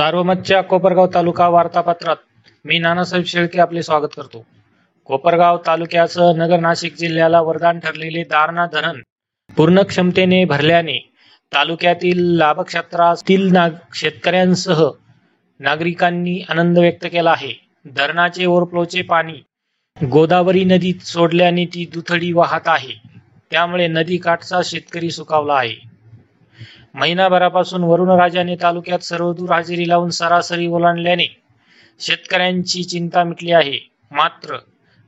सार्वमतच्या कोपरगाव तालुका वार्तापत्रात मी नानासाहेब शेळके आपले स्वागत करतो. कोपरगाव तालुक्यासह नगर नाशिक जिल्ह्याला वरदान ठरलेले दारणा धरण पूर्ण क्षमतेने भरल्याने तालुक्यातील लाभक्षेत्रातील नाग शेतकऱ्यांसह नागरिकांनी आनंद व्यक्त केला आहे. धरणाचे ओव्हरफ्लोचे पाणी गोदावरी नदीत सोडल्याने ती दुथडी वाहत आहे. त्यामुळे नदी काठचा शेतकरी सुकावला आहे. महिनाभरापासून वरुण राजाने तालुक्यात सर्वदूर हजेरी लावून सरासरी ओलांडल्याने शेतकऱ्यांची चिंता मिटली आहे. मात्र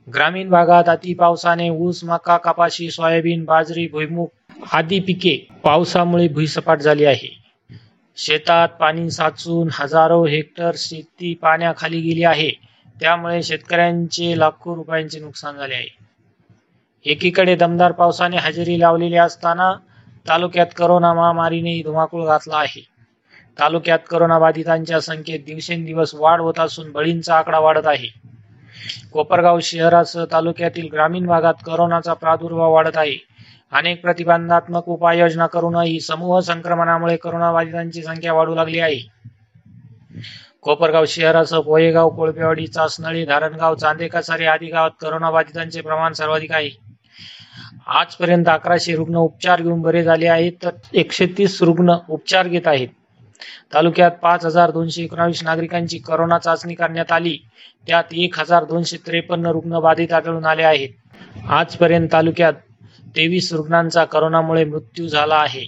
ग्रामीण भागात अति पावसाने ऊस मका कपाशी सोयाबीन बाजरी भुईमुग आदी पिके पावसामुळे भुईसपाट झाली आहे. शेतात पाणी साचून हजारो हेक्टर शेती पाण्याखाली गेली आहे. त्यामुळे शेतकऱ्यांचे लाखो रुपयांचे नुकसान झाले आहे. एकीकडे दमदार पावसाने हजेरी लावलेली असताना तालुक्यात करोना महामारीने धुमाकूळ घातला आहे. तालुक्यात करोना बाधितांच्या संख्येत दिवसेंदिवस वाढ होत असून बळींचा आकडा वाढत आहे. कोपरगाव शहरासह तालुक्यातील ग्रामीण भागात करोनाचा प्रादुर्भाव वाढत आहे. अनेक प्रतिबंधात्मक उपाययोजना करूनही समूह संक्रमणामुळे करोनाबाधितांची संख्या वाढू लागली आहे. कोपरगाव शहरासह पोहेगाव कोळपेवाडी चासनळी धारणगाव चांदे कसारी आदी गावात करोनाबाधितांचे प्रमाण सर्वाधिक आहे. आजपर्यंत अकराशे रुग्ण उपचार घेऊन बरे झाले आहेत तर एकशे तीस रुग्ण उपचार घेत आहेत. तालुक्यात पाच हजार दोनशे एकोणावीस नागरिकांची करोना चाचणी करण्यात आली. त्यात एक हजार दोनशे त्रेपन्न रुग्ण बाधित आढळून आले आहेत. आजपर्यंत तालुक्यात तेवीस रुग्णांचा करोनामुळे मृत्यू झाला आहे.